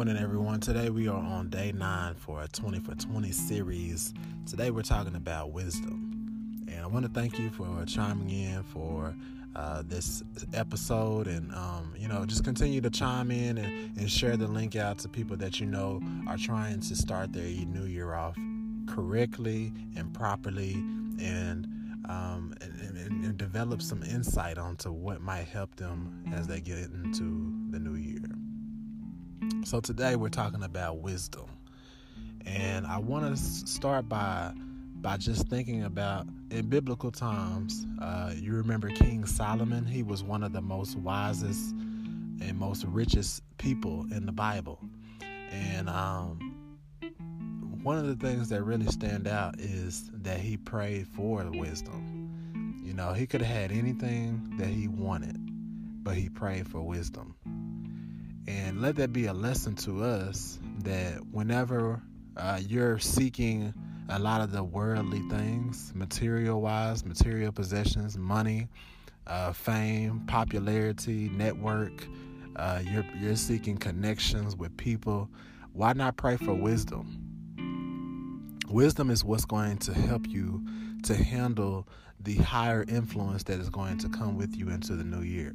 morning, everyone. Today we are on day nine for a 20 for 20 series. Today we're talking about wisdom. And I want to thank you for chiming in for uh, this episode and, um, you know, just continue to chime in and, and share the link out to people that you know are trying to start their new year off correctly and properly and, um, and, and, and develop some insight onto what might help them as they get into the new year. So today we're talking about wisdom. And I want to start by by just thinking about in biblical times, uh, you remember King Solomon, he was one of the most wisest and most richest people in the Bible. And um, one of the things that really stand out is that he prayed for wisdom. You know, he could have had anything that he wanted, but he prayed for wisdom. And let that be a lesson to us that whenever uh, you're seeking a lot of the worldly things, material wise, material possessions, money, uh, fame, popularity, network, uh, you're, you're seeking connections with people, why not pray for wisdom? Wisdom is what's going to help you to handle the higher influence that is going to come with you into the new year.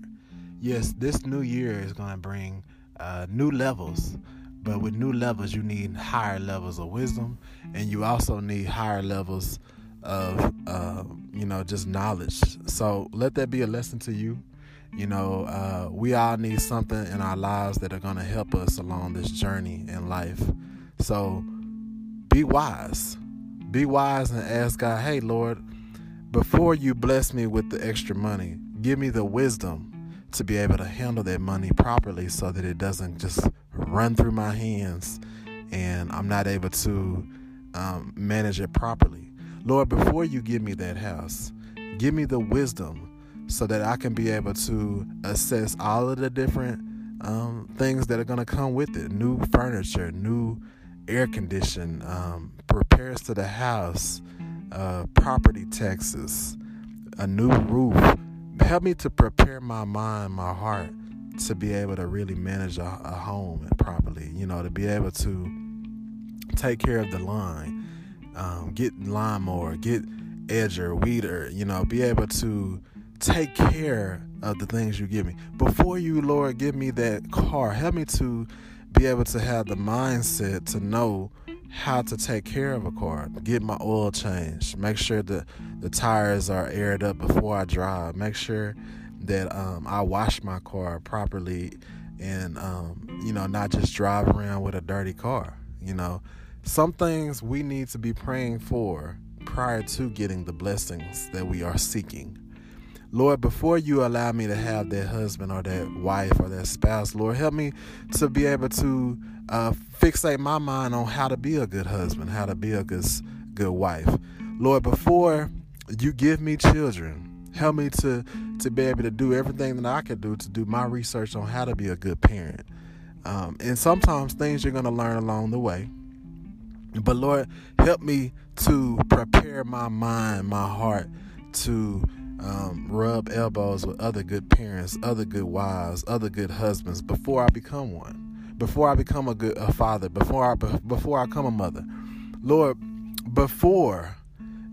Yes, this new year is going to bring uh, new levels. But with new levels, you need higher levels of wisdom, and you also need higher levels of, uh, you know, just knowledge. So let that be a lesson to you. You know, uh, we all need something in our lives that are going to help us along this journey in life. So be wise. Be wise and ask God, hey, Lord, before you bless me with the extra money, give me the wisdom to be able to handle that money properly so that it doesn't just run through my hands and I'm not able to um, manage it properly. Lord, before you give me that house, give me the wisdom so that I can be able to assess all of the different um, things that are going to come with it new furniture, new air condition, um, repairs to the house, uh, property taxes, a new roof, help me to prepare my mind, my heart to be able to really manage a, a home properly. You know, to be able to take care of the line, um, get lawnmower, get edger, weeder. You know, be able to take care of the things you give me. Before you, Lord, give me that car, help me to be able to have the mindset to know how to take care of a car, get my oil changed, make sure that the tires are aired up before I drive, make sure that um, I wash my car properly and, um, you know, not just drive around with a dirty car. You know, some things we need to be praying for prior to getting the blessings that we are seeking. Lord, before you allow me to have that husband or that wife or that spouse, Lord, help me to be able to uh, fixate my mind on how to be a good husband, how to be a good, good wife. Lord, before you give me children, help me to, to be able to do everything that I can do to do my research on how to be a good parent. Um, and sometimes things you're going to learn along the way. But Lord, help me to prepare my mind, my heart to um, rub elbows with other good parents, other good wives, other good husbands before I become one, before I become a good a father, before I before I become a mother. Lord, before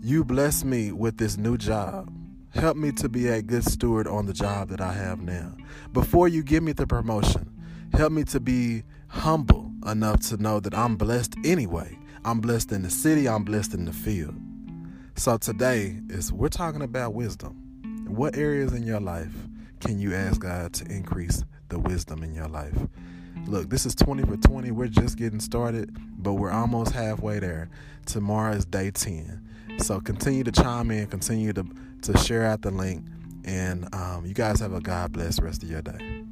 you bless me with this new job, help me to be a good steward on the job that I have now. Before you give me the promotion, help me to be humble enough to know that I'm blessed anyway. I'm blessed in the city, I'm blessed in the field. So today is we're talking about wisdom. What areas in your life can you ask God to increase the wisdom in your life? Look, this is 20 for 20. We're just getting started, but we're almost halfway there. Tomorrow is day 10. So continue to chime in, continue to, to share out the link, and um, you guys have a God bless rest of your day.